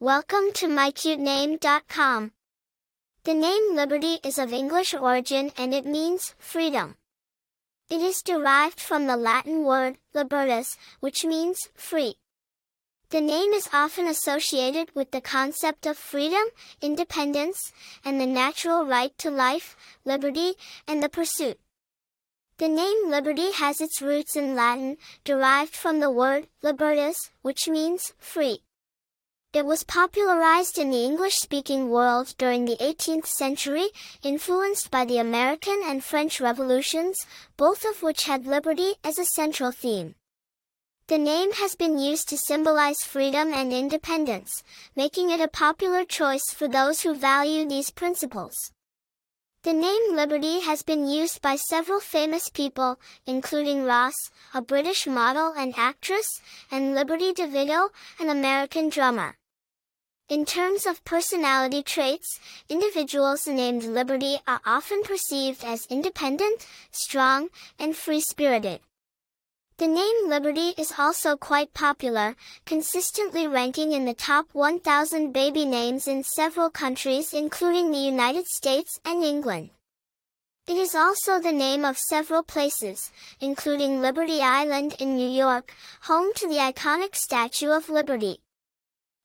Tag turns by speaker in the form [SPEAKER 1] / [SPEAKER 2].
[SPEAKER 1] Welcome to mycutename.com. The name Liberty is of English origin and it means freedom. It is derived from the Latin word libertas, which means free. The name is often associated with the concept of freedom, independence, and the natural right to life, liberty, and the pursuit. The name liberty has its roots in Latin, derived from the word libertas, which means free. It was popularized in the English-speaking world during the 18th century, influenced by the American and French revolutions, both of which had liberty as a central theme. The name has been used to symbolize freedom and independence, making it a popular choice for those who value these principles. The name Liberty has been used by several famous people, including Ross, a British model and actress, and Liberty DeVitto, an American drummer. In terms of personality traits, individuals named Liberty are often perceived as independent, strong, and free-spirited. The name Liberty is also quite popular, consistently ranking in the top 1,000 baby names in several countries including the United States and England. It is also the name of several places, including Liberty Island in New York, home to the iconic Statue of Liberty.